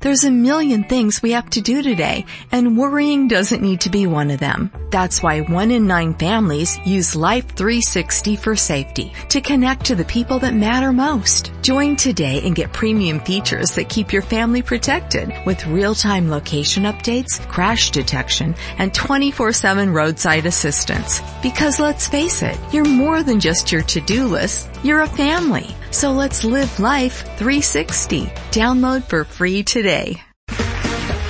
There's a million things we have to do today, and worrying doesn't need to be one of them. That's why one in nine families use Life 360 for safety to connect to the people that matter most. Join today and get premium features that keep your family protected with real-time location updates, crash detection, and 24-7 roadside assistance. Because let's face it, you're more than just your to-do list. You're a family. So let's live life 360. Download for free today.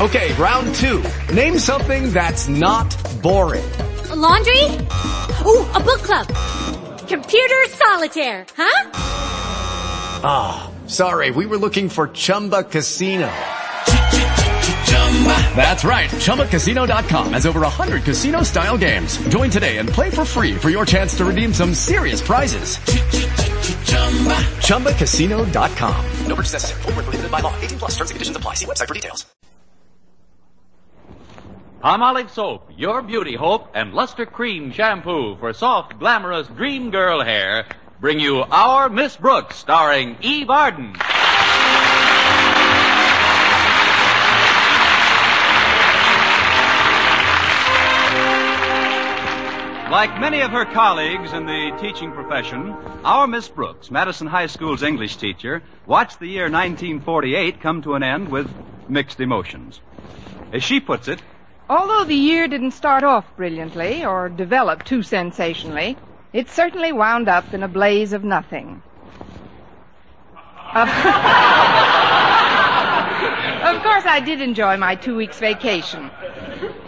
Okay, round two. Name something that's not boring. A laundry? Ooh, a book club. Computer solitaire, huh? Ah, oh, sorry, we were looking for Chumba Casino. That's right. ChumbaCasino.com has over 100 casino style games. Join today and play for free for your chance to redeem some serious prizes. ChumbaCasino.com. No purchase necessary. Full prohibited by law. 18 plus terms and conditions apply. See website for details. Palmolive soap, your beauty hope, and Luster cream shampoo for soft, glamorous dream girl hair bring you Our Miss Brooks starring Eve Arden. Like many of her colleagues in the teaching profession, our Miss Brooks, Madison High School's English teacher, watched the year 1948 come to an end with mixed emotions. As she puts it, Although the year didn't start off brilliantly or develop too sensationally, it certainly wound up in a blaze of nothing. Of, of course, I did enjoy my two weeks vacation.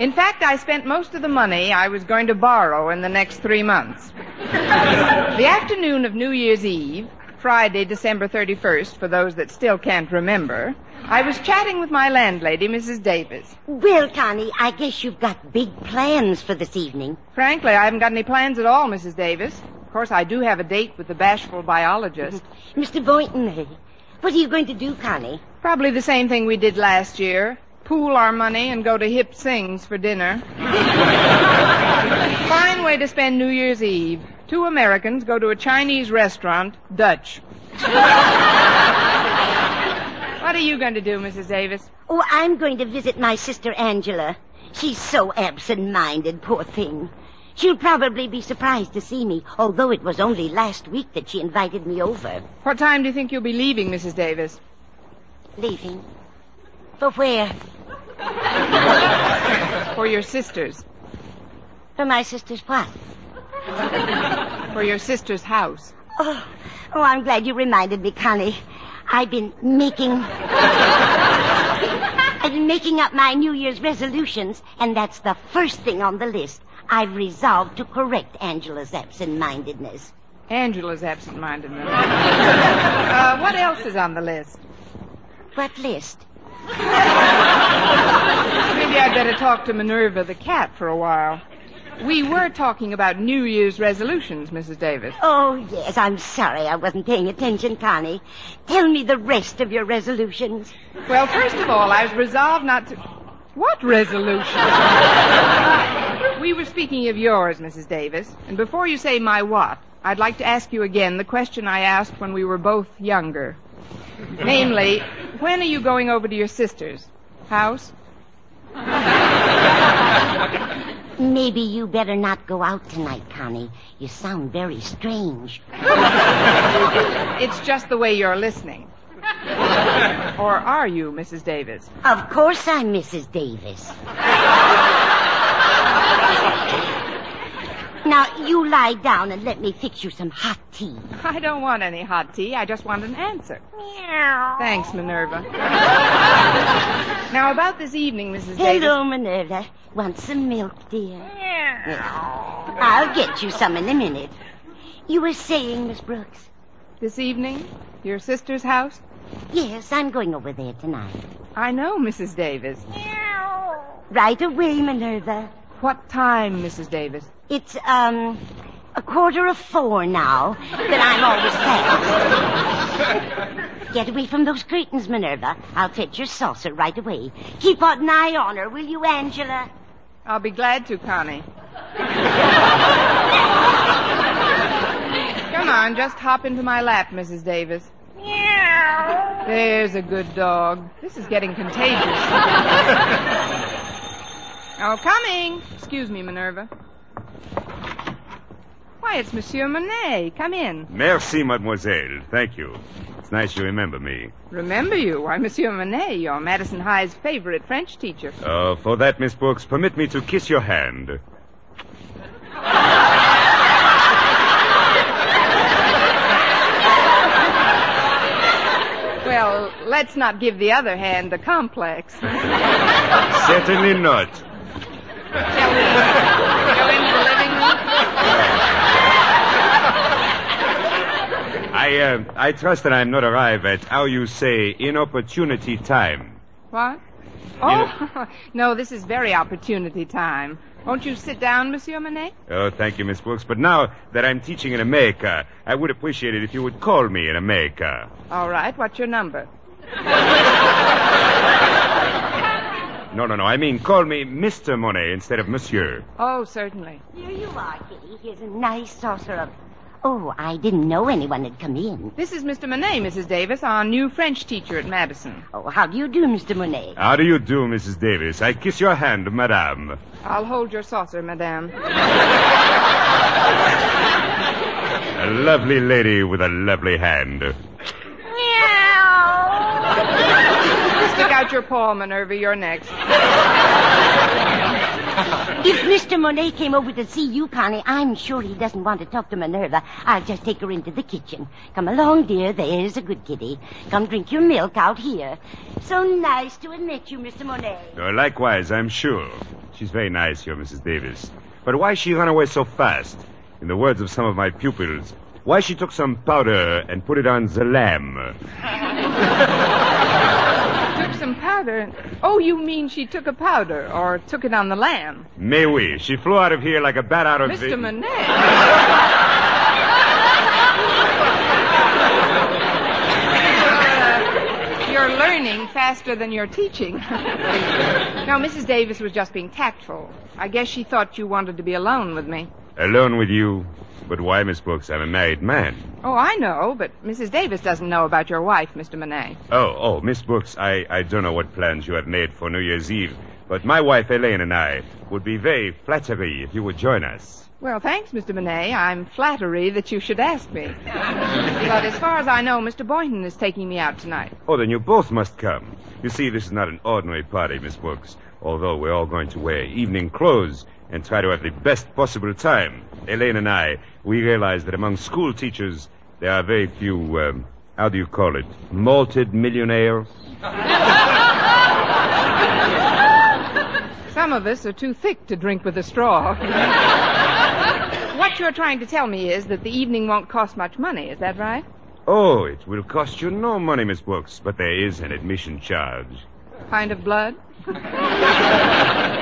In fact, I spent most of the money I was going to borrow in the next three months. the afternoon of New Year's Eve, Friday, December 31st, for those that still can't remember, I was chatting with my landlady, Mrs. Davis. Well, Connie, I guess you've got big plans for this evening. Frankly, I haven't got any plans at all, Mrs. Davis. Of course, I do have a date with the bashful biologist. Mr. Boynton, what are you going to do, Connie? Probably the same thing we did last year pool our money and go to Hip Sings for dinner. Fine way to spend New Year's Eve. Two Americans go to a Chinese restaurant, Dutch. what are you going to do, Mrs. Davis? Oh, I'm going to visit my sister Angela. She's so absent-minded, poor thing. She'll probably be surprised to see me, although it was only last week that she invited me over. What time do you think you'll be leaving, Mrs. Davis? Leaving? For where? For your sisters. For my sister's what? For your sister's house. Oh, oh, I'm glad you reminded me, Connie. I've been making. I've been making up my New Year's resolutions, and that's the first thing on the list. I've resolved to correct Angela's absent-mindedness. Angela's absent-mindedness. uh, what else is on the list? What list? Maybe I'd better talk to Minerva the cat for a while. We were talking about New Year's resolutions, Mrs. Davis. Oh, yes. I'm sorry I wasn't paying attention, Connie. Tell me the rest of your resolutions. Well, first of all, I was resolved not to. What resolution? we were speaking of yours, Mrs. Davis. And before you say my what, I'd like to ask you again the question I asked when we were both younger. Namely, when are you going over to your sister's house? Maybe you better not go out tonight, Connie. You sound very strange. it's just the way you're listening. or are you, Mrs. Davis? Of course I'm Mrs. Davis. Now, you lie down and let me fix you some hot tea. I don't want any hot tea. I just want an answer. Meow. Thanks, Minerva. now, about this evening, Mrs. Davis. Hello, Davis. Minerva. Want some milk, dear? Meow. I'll get you some in a minute. You were saying, Miss Brooks? This evening? Your sister's house? Yes, I'm going over there tonight. I know, Mrs. Davis. Meow. Right away, Minerva. What time, Mrs. Davis? It's, um, a quarter of four now, but I'm always fast. Get away from those curtains, Minerva. I'll fetch your saucer right away. Keep an eye on her, will you, Angela? I'll be glad to, Connie. Come on, just hop into my lap, Mrs. Davis. Meow. There's a good dog. This is getting contagious. oh, coming. Excuse me, Minerva. Why, it's Monsieur Monet. Come in. Merci, mademoiselle. Thank you. It's nice you remember me. Remember you? Why, Monsieur Monet, you're Madison High's favorite French teacher. Uh, for that, Miss Brooks, permit me to kiss your hand. Well, let's not give the other hand the complex. Certainly not. Shall we go into the living room? I, uh, I trust that I'm not arrived at how you say inopportunity time. What? Oh, no, this is very opportunity time. Won't you sit down, Monsieur Monet? Oh, thank you, Miss Brooks. But now that I'm teaching in America, I would appreciate it if you would call me in America. All right, what's your number? No, no, no. I mean, call me Mr. Monet instead of Monsieur. Oh, certainly. Here you are, Kitty. Here's a nice saucer of. Oh, I didn't know anyone had come in. This is Mr. Monet, Mrs. Davis, our new French teacher at Madison. Oh, how do you do, Mr. Monet? How do you do, Mrs. Davis? I kiss your hand, madame. I'll hold your saucer, madame. A lovely lady with a lovely hand. Meow. Stick out your paw, Minerva. You're next. If Mr. Monet came over to see you, Connie, I'm sure he doesn't want to talk to Minerva. I'll just take her into the kitchen. Come along, dear. There's a good kitty. Come drink your milk out here. So nice to have met you, Mr. Monet. Oh, likewise, I'm sure. She's very nice, your Mrs. Davis. But why she run away so fast? In the words of some of my pupils, why she took some powder and put it on the lamb? Powder. Oh, you mean she took a powder or took it on the lamb? Mais oui, she flew out of here like a bat out of Mr. Monet. Uh, You're learning faster than you're teaching. now, Mrs. Davis was just being tactful. I guess she thought you wanted to be alone with me. Alone with you? But why, Miss Brooks? I'm a married man. Oh, I know, but Mrs. Davis doesn't know about your wife, Mr. Monet. Oh, oh, Miss Brooks, I, I don't know what plans you have made for New Year's Eve, but my wife Elaine and I would be very flattery if you would join us. Well, thanks, Mr. Monet. I'm flattery that you should ask me. but as far as I know, Mr. Boynton is taking me out tonight. Oh, then you both must come. You see, this is not an ordinary party, Miss Brooks. Although we're all going to wear evening clothes and try to have the best possible time. Elaine and I, we realize that among school teachers, there are very few, um, how do you call it, malted millionaires? Some of us are too thick to drink with a straw. what you're trying to tell me is that the evening won't cost much money, is that right? Oh, it will cost you no money, Miss Brooks, but there is an admission charge. Pint of blood?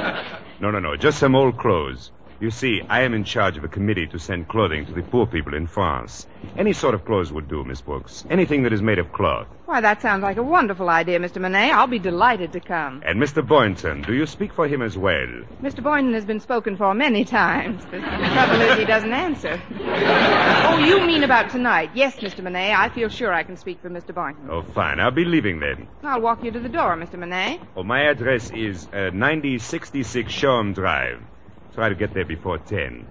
No, no, no, just some old clothes. You see, I am in charge of a committee to send clothing to the poor people in France. Any sort of clothes would do, Miss Brooks. Anything that is made of cloth. Why, that sounds like a wonderful idea, Mr. Monet. I'll be delighted to come. And Mr. Boynton, do you speak for him as well? Mr. Boynton has been spoken for many times. The trouble is he doesn't answer. oh, you mean about tonight? Yes, Mr. Monet. I feel sure I can speak for Mr. Boynton. Oh, fine. I'll be leaving then. I'll walk you to the door, Mr. Monet. Oh, my address is uh, 9066 Shoreham Drive. Try to get there before 10.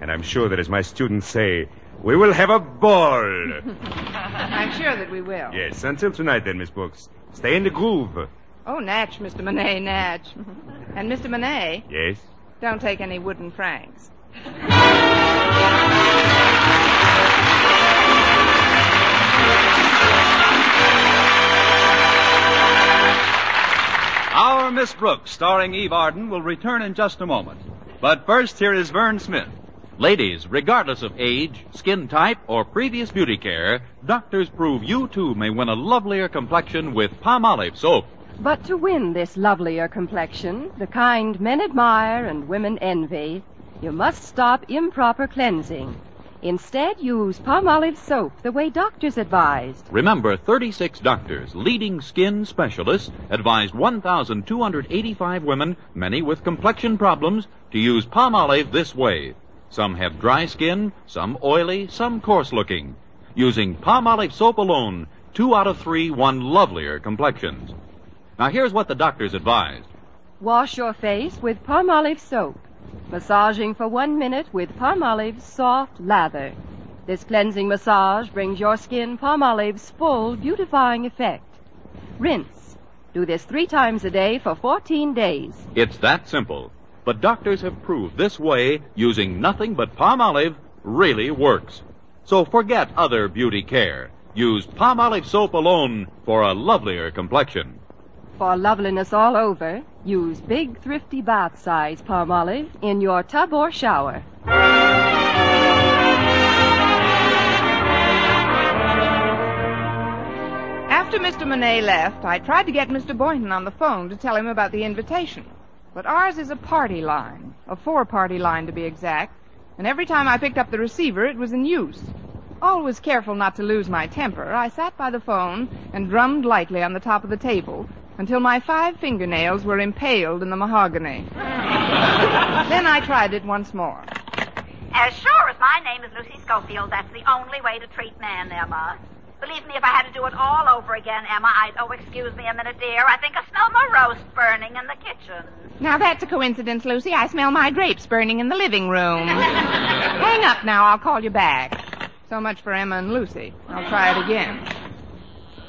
And I'm sure that as my students say, we will have a ball. I'm sure that we will. yes, until tonight then, Miss Brooks. Stay in the groove. Oh, Natch, Mr. Monet, Natch. and Mr. Monet, Yes? don't take any wooden francs. Our Miss Brooks, starring Eve Arden, will return in just a moment. But first, here is Verne Smith. Ladies, regardless of age, skin type, or previous beauty care, doctors prove you too may win a lovelier complexion with Palmolive soap. But to win this lovelier complexion, the kind men admire and women envy, you must stop improper cleansing. Instead, use Palmolive soap the way doctors advised. Remember, 36 doctors, leading skin specialists, advised 1,285 women, many with complexion problems, to use Palmolive this way. Some have dry skin, some oily, some coarse looking. Using Palmolive soap alone, two out of three won lovelier complexions. Now here's what the doctors advised. Wash your face with Palmolive soap. Massaging for one minute with Palmolive's soft lather. This cleansing massage brings your skin Palmolive's full beautifying effect. Rinse. Do this three times a day for 14 days. It's that simple. But doctors have proved this way, using nothing but Palmolive, really works. So forget other beauty care. Use Palmolive soap alone for a lovelier complexion. For loveliness all over, use big, thrifty bath size Palmolive in your tub or shower. After Mr. Monet left, I tried to get Mr. Boynton on the phone to tell him about the invitation. But ours is a party line, a four party line to be exact, and every time I picked up the receiver, it was in use. Always careful not to lose my temper, I sat by the phone and drummed lightly on the top of the table until my five fingernails were impaled in the mahogany. then I tried it once more. As sure as my name is Lucy Schofield, that's the only way to treat men, Emma. Believe me, if I had to do it all over again, Emma, I'd. Oh, excuse me a minute, dear. I think I smell my roast burning in the kitchen. Now that's a coincidence, Lucy. I smell my grapes burning in the living room. Hang up now. I'll call you back. So much for Emma and Lucy. I'll try it again.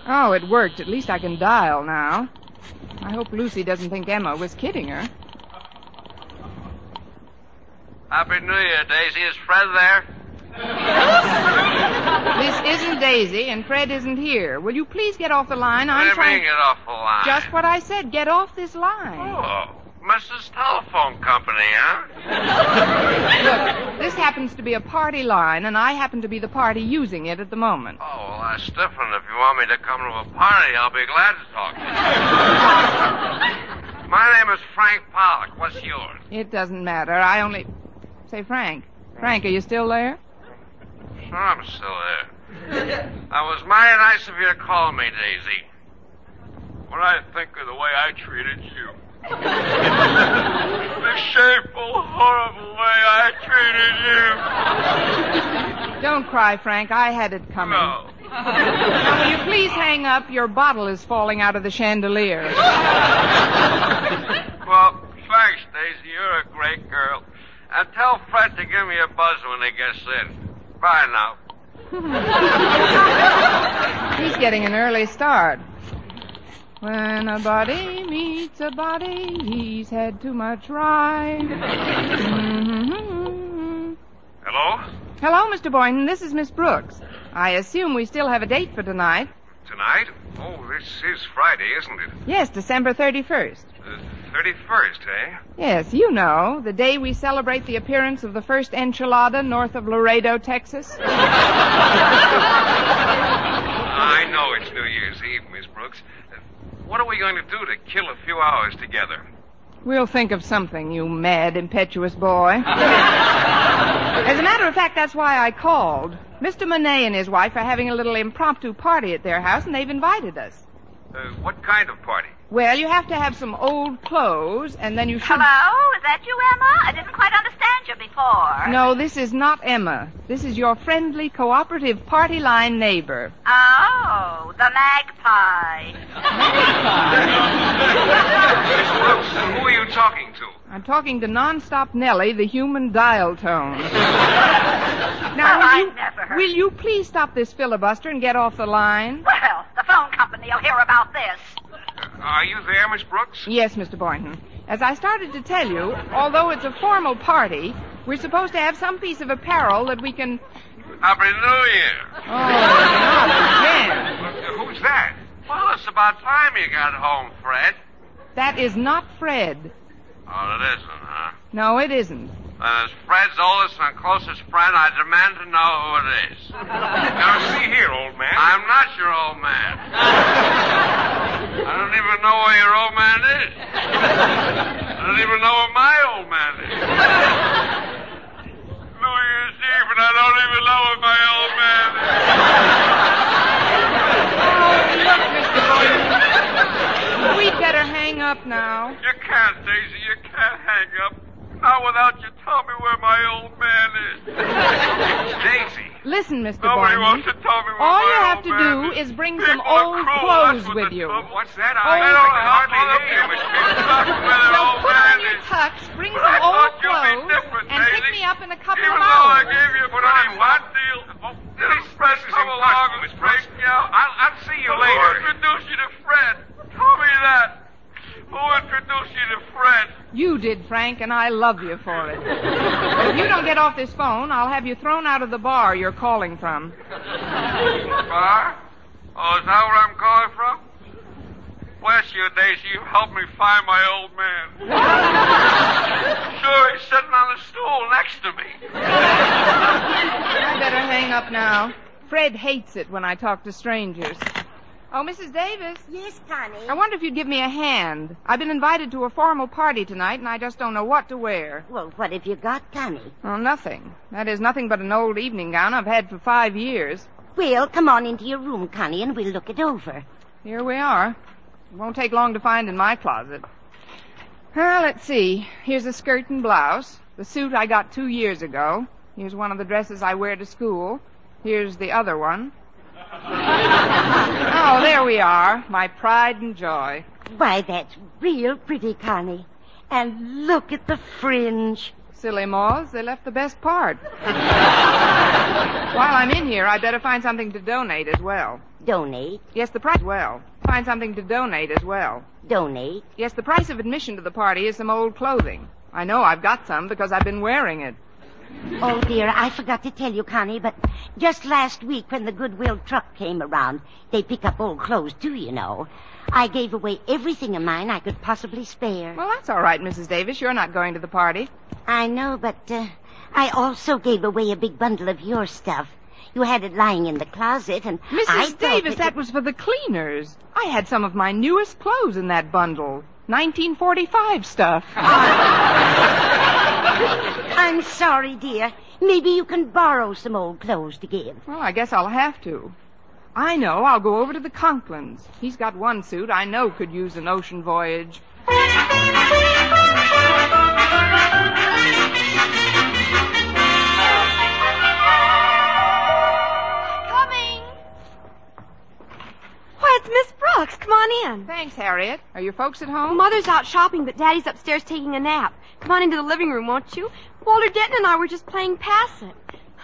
Oh, it worked. At least I can dial now. I hope Lucy doesn't think Emma was kidding her. Happy New Year, Daisy. Is Fred there? This isn't Daisy, and Fred isn't here. Will you please get off the line? What I'm do you trying. mean get off the line? Just what I said. Get off this line. Oh, Mrs. Telephone Company, huh? Look, this happens to be a party line, and I happen to be the party using it at the moment. Oh, well, that's different. If you want me to come to a party, I'll be glad to talk to you. My name is Frank Pollock. What's yours? It doesn't matter. I only. Say, Frank. Frank, are you still there? Sure, I'm still there. That was mighty nice of you to call me, Daisy. What I think of the way I treated you. The shameful, horrible way I treated you. Don't cry, Frank. I had it coming. No. Now, will you please hang up? Your bottle is falling out of the chandelier. Well, thanks, Daisy. You're a great girl. And tell Fred to give me a buzz when he gets in. Bye now. He's getting an early start. When a body meets a body, he's had too much ride. Mhm. Hello? Hello, Mr. Boynton. This is Miss Brooks. I assume we still have a date for tonight. Tonight? Oh, this is Friday, isn't it? Yes, December 31st. The 31st, eh? Yes, you know, the day we celebrate the appearance of the first enchilada north of Laredo, Texas. I know it's New Year's Eve, What are we going to do to kill a few hours together? We'll think of something, you mad, impetuous boy. As a matter of fact, that's why I called. Mr. Monet and his wife are having a little impromptu party at their house, and they've invited us. Uh, what kind of party? Well, you have to have some old clothes, and then you should. Hello? Is that you, Emma? I didn't quite understand you before. No, this is not Emma. This is your friendly, cooperative party line neighbor. Oh, the magpie. Miss Brooks, who are you talking to? I'm talking to nonstop Nellie, the human dial tone. Well, Now, will I you, never will you please stop this filibuster and get off the line? Well, the phone company will hear about this. Uh, are you there, Miss Brooks? Yes, Mr. Boynton. As I started to tell you, although it's a formal party, we're supposed to have some piece of apparel that we can. Happy New Year. Oh, not again. Uh, who's that? Well, it's about time you got home, Fred. That is not Fred. Oh, it isn't, huh? No, it isn't. Then as Fred's oldest and closest friend, I demand to know who it is. Now, see here, old man. I'm not your old man. I don't even know where your old man is. I don't even know where my old man is. New Year's Eve, and I don't even know where my old man is. We'd better hang up now. You can't, Daisy. You can't hang up. Not without you tell me where my old man is. Daisy, Listen, Mr. Nobody Boynton. wants to tell me what All my you have old to do is. is bring People some old cruel, clothes that's with you. trouble- What's that? Oh, I, I don't hardly hear you, Miss Pearson. Well, put on your tux, bring some I old thought you'd be clothes, different, and pick me up in a couple Even of though I hours. gave you a Put on pretty what? hot deal, oh, this This press is come along impossible, and Miss Brooks. straighten you out. I'll, I'll see you Who later. introduced you to Fred? Tell me that. Who introduced you to Fred? You did, Frank, and I love you for it. But if you don't get off this phone, I'll have you thrown out of the bar you're calling from. Bar? Oh, is that where I'm calling from? Bless you, Daisy. You helped me find my old man. sure, he's sitting on the stool next to me. I better hang up now. Fred hates it when I talk to strangers. Oh, Mrs. Davis. Yes, Connie. I wonder if you'd give me a hand. I've been invited to a formal party tonight, and I just don't know what to wear. Well, what have you got, Connie? Oh, nothing. That is nothing but an old evening gown I've had for five years. Well, come on into your room, Connie, and we'll look it over. Here we are. It won't take long to find in my closet. Well, let's see. Here's a skirt and blouse. The suit I got two years ago. Here's one of the dresses I wear to school. Here's the other one. oh, there we are. My pride and joy. Why, that's real pretty, Connie. And look at the fringe. Silly moths, they left the best part. While I'm in here, I'd better find something to donate as well. Donate, Yes, the price well. Find something to donate as well. donate. Yes, the price of admission to the party is some old clothing. I know I've got some because I've been wearing it. Oh, dear, I forgot to tell you, Connie, but just last week when the Goodwill truck came around, they pick up old clothes, too, you know. I gave away everything of mine I could possibly spare. Well, that's all right, Mrs. Davis. You're not going to the party. I know, but uh, I also gave away a big bundle of your stuff. You had it lying in the closet, and Mrs. I Davis, it that was for the cleaners. I had some of my newest clothes in that bundle. 1945 stuff. I'm sorry, dear. Maybe you can borrow some old clothes to give. Well, I guess I'll have to. I know. I'll go over to the Conklins. He's got one suit I know could use an ocean voyage. Coming. Why, it's Miss Brooks. Come on in. Thanks, Harriet. Are your folks at home? Mother's out shopping, but Daddy's upstairs taking a nap. Come on into the living room, won't you? Walter Denton and I were just playing Pass It.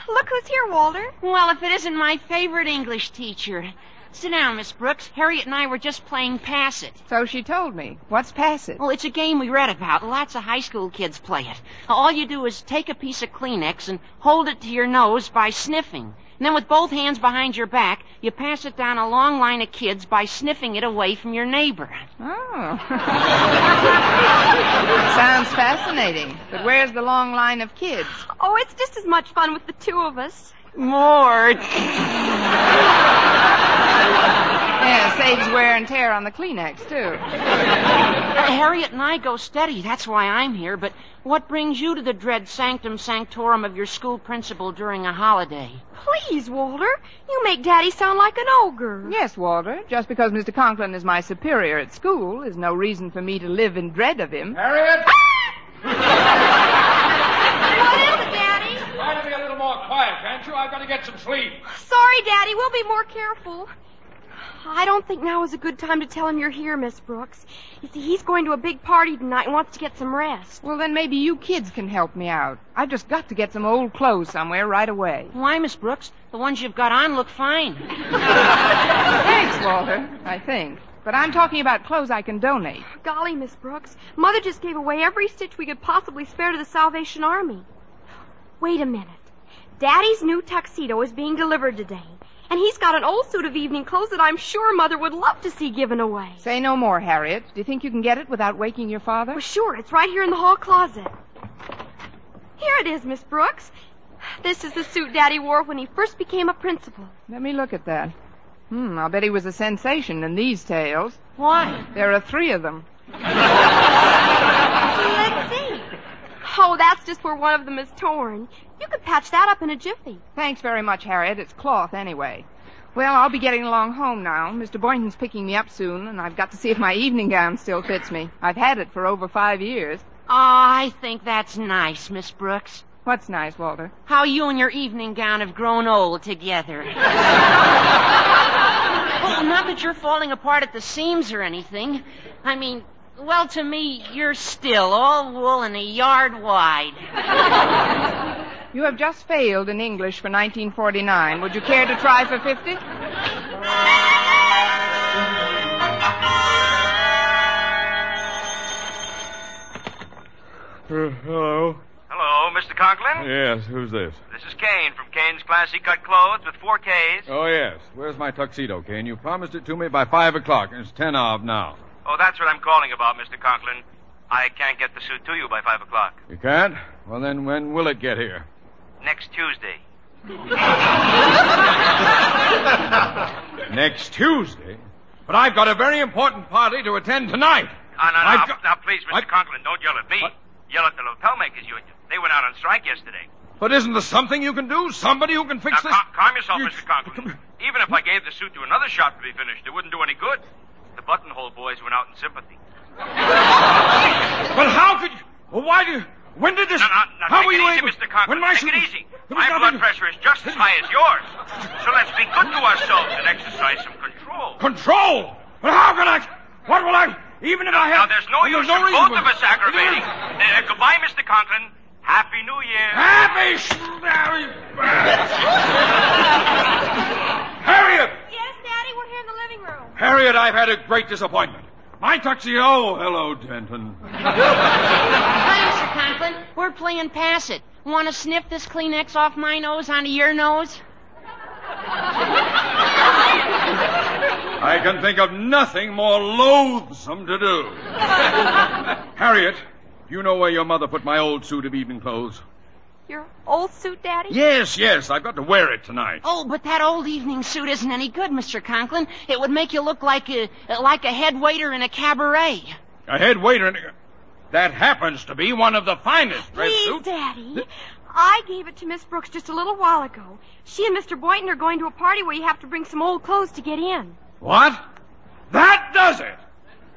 Look who's here, Walter. Well, if it isn't my favorite English teacher. Sit down, Miss Brooks. Harriet and I were just playing Pass It. So she told me. What's Pass It? Well, it's a game we read about. Lots of high school kids play it. All you do is take a piece of Kleenex and hold it to your nose by sniffing. And then with both hands behind your back, you pass it down a long line of kids by sniffing it away from your neighbor. Oh. Sounds fascinating. But where's the long line of kids? Oh, it's just as much fun with the two of us. More. Yeah, saves wear and tear on the Kleenex, too. Harriet and I go steady. That's why I'm here. But what brings you to the dread sanctum sanctorum of your school principal during a holiday? Please, Walter. You make Daddy sound like an ogre. Yes, Walter. Just because Mr. Conklin is my superior at school is no reason for me to live in dread of him. Harriet! Ah! What is it, Daddy? Try to be a little more quiet, can't you? I've got to get some sleep. Sorry, Daddy. We'll be more careful. I don't think now is a good time to tell him you're here, Miss Brooks. You see, he's going to a big party tonight and wants to get some rest. Well, then maybe you kids can help me out. I've just got to get some old clothes somewhere right away. Why, Miss Brooks? The ones you've got on look fine. Thanks, Walter, I think. But I'm talking about clothes I can donate. Golly, Miss Brooks. Mother just gave away every stitch we could possibly spare to the Salvation Army. Wait a minute. Daddy's new tuxedo is being delivered today. And he's got an old suit of evening clothes that I'm sure Mother would love to see given away. Say no more, Harriet. Do you think you can get it without waking your father? Well, sure. It's right here in the hall closet. Here it is, Miss Brooks. This is the suit Daddy wore when he first became a principal. Let me look at that. Hmm, I'll bet he was a sensation in these tales. Why? There are three of them. Let's see. Oh, that's just where one of them is torn. You could patch that up in a jiffy. Thanks very much, Harriet. It's cloth anyway. Well, I'll be getting along home now. Mr. Boynton's picking me up soon, and I've got to see if my evening gown still fits me. I've had it for over five years. Oh, I think that's nice, Miss Brooks. What's nice, Walter? How you and your evening gown have grown old together. oh, not that you're falling apart at the seams or anything. I mean, well, to me, you're still all wool and a yard wide. You have just failed in English for 1949. Would you care to try for 50? Uh, hello. Hello, Mr. Conklin? Yes, who's this? This is Kane from Kane's Classy Cut Clothes with four Ks. Oh, yes. Where's my tuxedo, Kane? You promised it to me by five o'clock, and it's ten of now. Oh, that's what I'm calling about, Mr. Conklin. I can't get the suit to you by five o'clock. You can't? Well, then when will it get here? Next Tuesday. Next Tuesday? But I've got a very important party to attend tonight. No, no, I've now, got- now, please, Mr. Conklin, don't yell at me. Yell at the lapel makers union. They went out on strike yesterday. But isn't there something you can do? Somebody who can fix now, this? cal- calm yourself, Mr. Conklin. Even if I gave the suit to another shop to be finished, it wouldn't do any good. The buttonhole boys went out in sympathy. But how could you? Well, why do you? When did this? Now, now, now, how take were it you easy, able? Mr. Conklin. When my take suit- it easy. There My nothing- blood pressure is just as high as yours. So let's be good to ourselves and exercise some control. Control. But how can I? What will I? Even if I Now, have. there's no and use there's no in both for- of us aggravating. Uh, goodbye, Mr. Conklin. Happy New Year. Happy. Harriet. Yes, Daddy, we're here in the living room. Harriet, I've had a great disappointment. My tuxedo. Oh, hello, Denton. Hi, Mr. Conklin. We're playing Pass It. Want to sniff this Kleenex off my nose onto your nose? I can think of nothing more loathsome to do. Harriet, you know where your mother put my old suit of evening clothes? Your old suit, Daddy? Yes, yes. I've got to wear it tonight. Oh, but that old evening suit isn't any good, Mr. Conklin. It would make you look like a like a head waiter in a cabaret. A head waiter. In... That happens to be one of the finest dress Please, suits. Daddy. I gave it to Miss Brooks just a little while ago. She and Mr. Boynton are going to a party where you have to bring some old clothes to get in. What? That does it.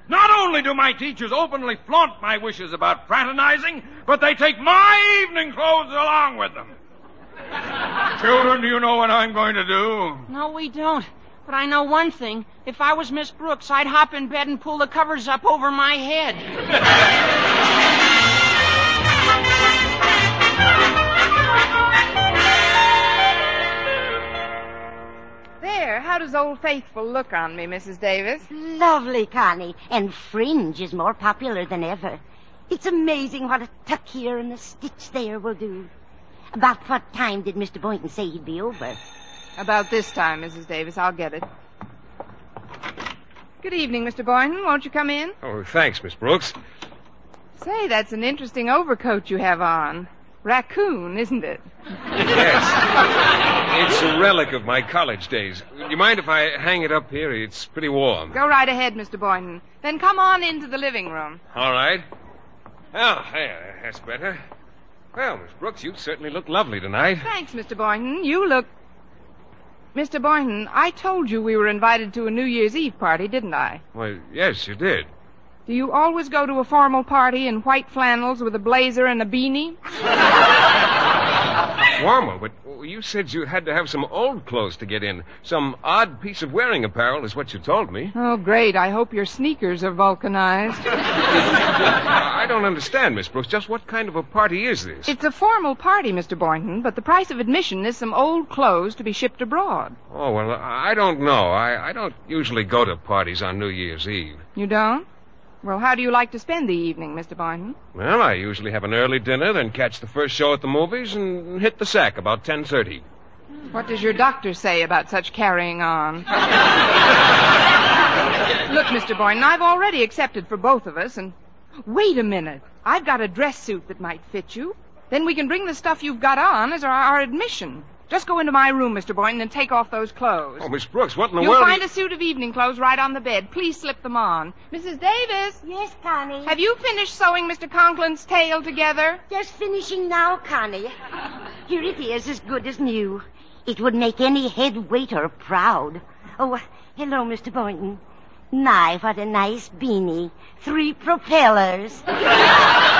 Not only do my teachers openly flaunt my wishes about fraternizing, but they take my evening clothes along with them. Children, do you know what I'm going to do? No, we don't. But I know one thing. If I was Miss Brooks, I'd hop in bed and pull the covers up over my head. There, how does Old Faithful look on me, Mrs. Davis? Lovely, Connie. And fringe is more popular than ever. It's amazing what a tuck here and a stitch there will do. About what time did Mr. Boynton say he'd be over? About this time, Mrs. Davis. I'll get it. Good evening, Mr. Boynton. Won't you come in? Oh, thanks, Miss Brooks. Say, that's an interesting overcoat you have on. Raccoon, isn't it? Yes. It's a relic of my college days. Do you mind if I hang it up here? It's pretty warm. Go right ahead, Mr. Boynton. Then come on into the living room. All right. Oh, there, that's better. Well, Miss Brooks, you certainly look lovely tonight. Thanks, Mr. Boynton. You look. Mr. Boynton, I told you we were invited to a New Year's Eve party, didn't I? Well, yes, you did. Do you always go to a formal party in white flannels with a blazer and a beanie? Formal, but you said you had to have some old clothes to get in. Some odd piece of wearing apparel is what you told me. Oh, great. I hope your sneakers are vulcanized. I don't understand, Miss Brooks. Just what kind of a party is this? It's a formal party, Mr. Boynton, but the price of admission is some old clothes to be shipped abroad. Oh, well, I don't know. I, I don't usually go to parties on New Year's Eve. You don't? Well, how do you like to spend the evening, Mr. Boynton? Well, I usually have an early dinner, then catch the first show at the movies and hit the sack about 10.30. What does your doctor say about such carrying on? Look, Mr. Boynton, I've already accepted for both of us, and wait a minute. I've got a dress suit that might fit you. Then we can bring the stuff you've got on as our, our admission. Just go into my room, Mr. Boynton, and take off those clothes. Oh, Miss Brooks, what in the You'll world... are find you- a suit of evening clothes right on the bed. Please slip them on. Mrs. Davis? Yes, Connie? Have you finished sewing Mr. Conklin's tail together? Just finishing now, Connie. Here it is, as good as new. It would make any head waiter proud. Oh, hello, Mr. Boynton. My, what a nice beanie. Three propellers.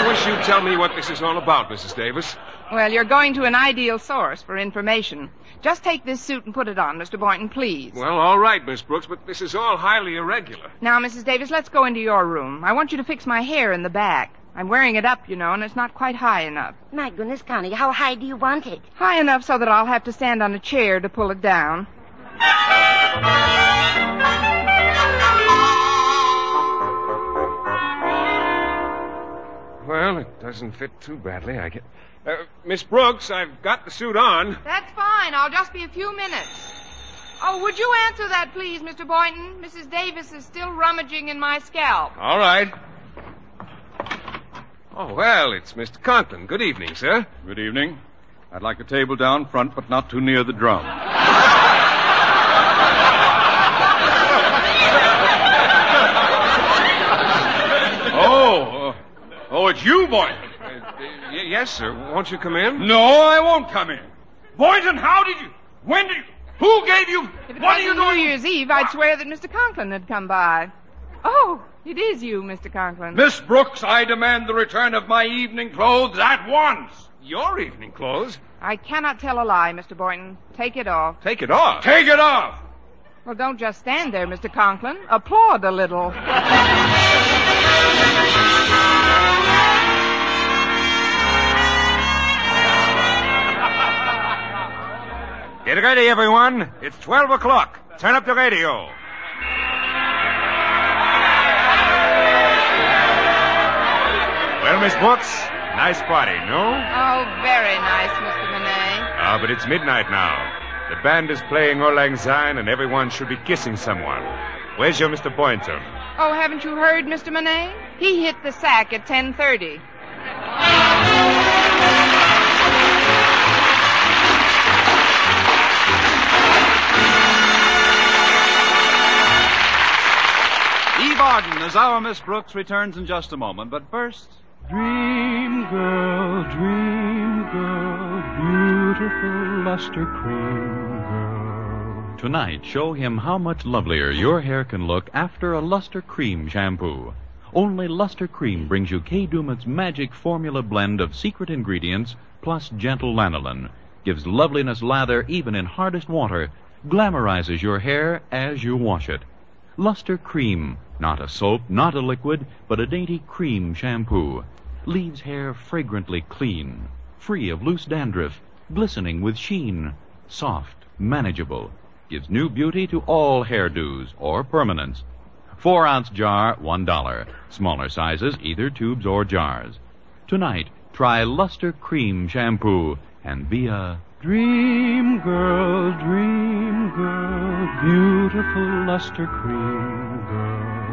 I I wish you'd tell me what this is all about, Mrs. Davis. Well, you're going to an ideal source for information. Just take this suit and put it on, Mr. Boynton, please. Well, all right, Miss Brooks, but this is all highly irregular. Now, Mrs. Davis, let's go into your room. I want you to fix my hair in the back. I'm wearing it up, you know, and it's not quite high enough. My goodness, Connie, how high do you want it? High enough so that I'll have to stand on a chair to pull it down. Well, it doesn't fit too badly, I get. Uh, Miss Brooks, I've got the suit on. That's fine. I'll just be a few minutes. Oh, would you answer that, please, Mr. Boynton? Mrs. Davis is still rummaging in my scalp. All right. Oh, well, it's Mr. Conklin. Good evening, sir. Good evening. I'd like a table down front, but not too near the drum. oh, uh, it's you, Boynton. Y- yes, sir. Won't you come in? No, I won't come in. Boynton, how did you? When did you? Who gave you? If it What are wasn't New? Year's Eve, I'd swear that Mr. Conklin had come by. Oh, it is you, Mr. Conklin. Miss Brooks, I demand the return of my evening clothes at once. Your evening clothes? I cannot tell a lie, Mr. Boynton. Take it off. Take it off. Take it off. Well, don't just stand there, Mr. Conklin. Applaud a little. Get ready, everyone. It's 12 o'clock. Turn up the radio. Well, Miss Brooks, nice party, no? Oh, very nice, Mr. Monet. Ah, but it's midnight now. The band is playing Auld Lang Syne, and everyone should be kissing someone. Where's your Mr. Boynton? Oh, haven't you heard, Mr. Monet? He hit the sack at 10.30. Eve Arden as our Miss Brooks returns in just a moment, but first. Dream girl, dream girl, beautiful luster cream girl. Tonight, show him how much lovelier your hair can look after a Luster Cream shampoo. Only Luster Cream brings you Kay Daumit's magic formula blend of secret ingredients plus gentle lanolin. Gives loveliness lather even in hardest water. Glamorizes your hair as you wash it. Luster Cream. Not a soap, not a liquid, but a dainty cream shampoo. Leaves hair fragrantly clean, free of loose dandruff, glistening with sheen, soft, manageable. Gives new beauty to all hairdos or permanents. Four ounce jar, one dollar. Smaller sizes, either tubes or jars. Tonight, try Luster Cream Shampoo and be a Dream girl, dream girl, beautiful luster cream girl.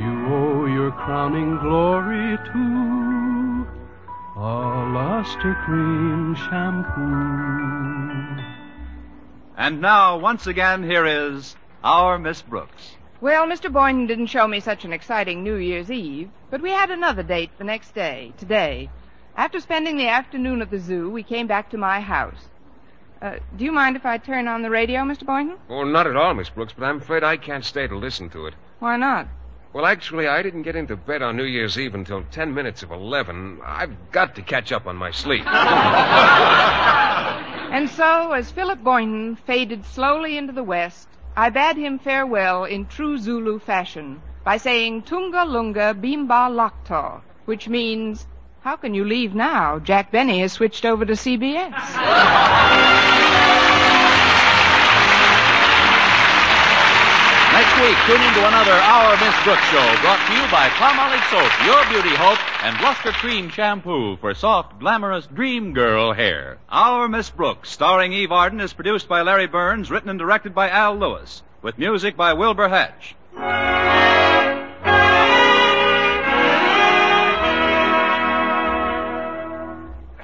You owe your crowning glory to a luster cream shampoo. And now, once again, here is our Miss Brooks. Well, Mr. Boynton didn't show me such an exciting New Year's Eve, but we had another date the next day, today. After spending the afternoon at the zoo, we came back to my house. Uh, do you mind if I turn on the radio, Mr. Boynton? Oh, not at all, Miss Brooks, but I'm afraid I can't stay to listen to it. Why not? Well, actually, I didn't get into bed on New Year's Eve until ten minutes of eleven. I've got to catch up on my sleep. And so, as Philip Boynton faded slowly into the west, I bade him farewell in true Zulu fashion by saying Tunga Lunga Bimba Lakta, which means, how can you leave now? Jack Benny has switched over to CBS. week, tune in to another Our Miss Brooks show brought to you by Palmolive Soap, your beauty hope, and Luster Cream Shampoo for soft, glamorous dream girl hair. Our Miss Brooks, starring Eve Arden, is produced by Larry Berns, written and directed by Al Lewis, with music by Wilbur Hatch.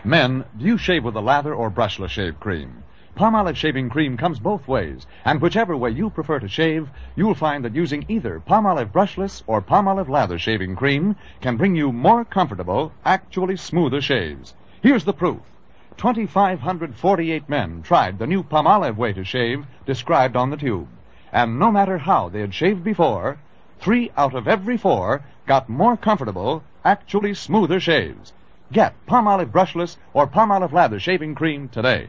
Men, do you shave with a lather or brushless shave cream? Palmolive shaving cream comes both ways, and whichever way you prefer to shave, you'll find that using either Palmolive brushless or Palmolive lather shaving cream can bring you more comfortable, actually smoother shaves. Here's the proof. 2,548 men tried the new Palmolive way to shave described on the tube. And no matter how they had shaved before, three out of every four got more comfortable actually smoother shaves. Get Palmolive Brushless or Palmolive Lather Shaving Cream today.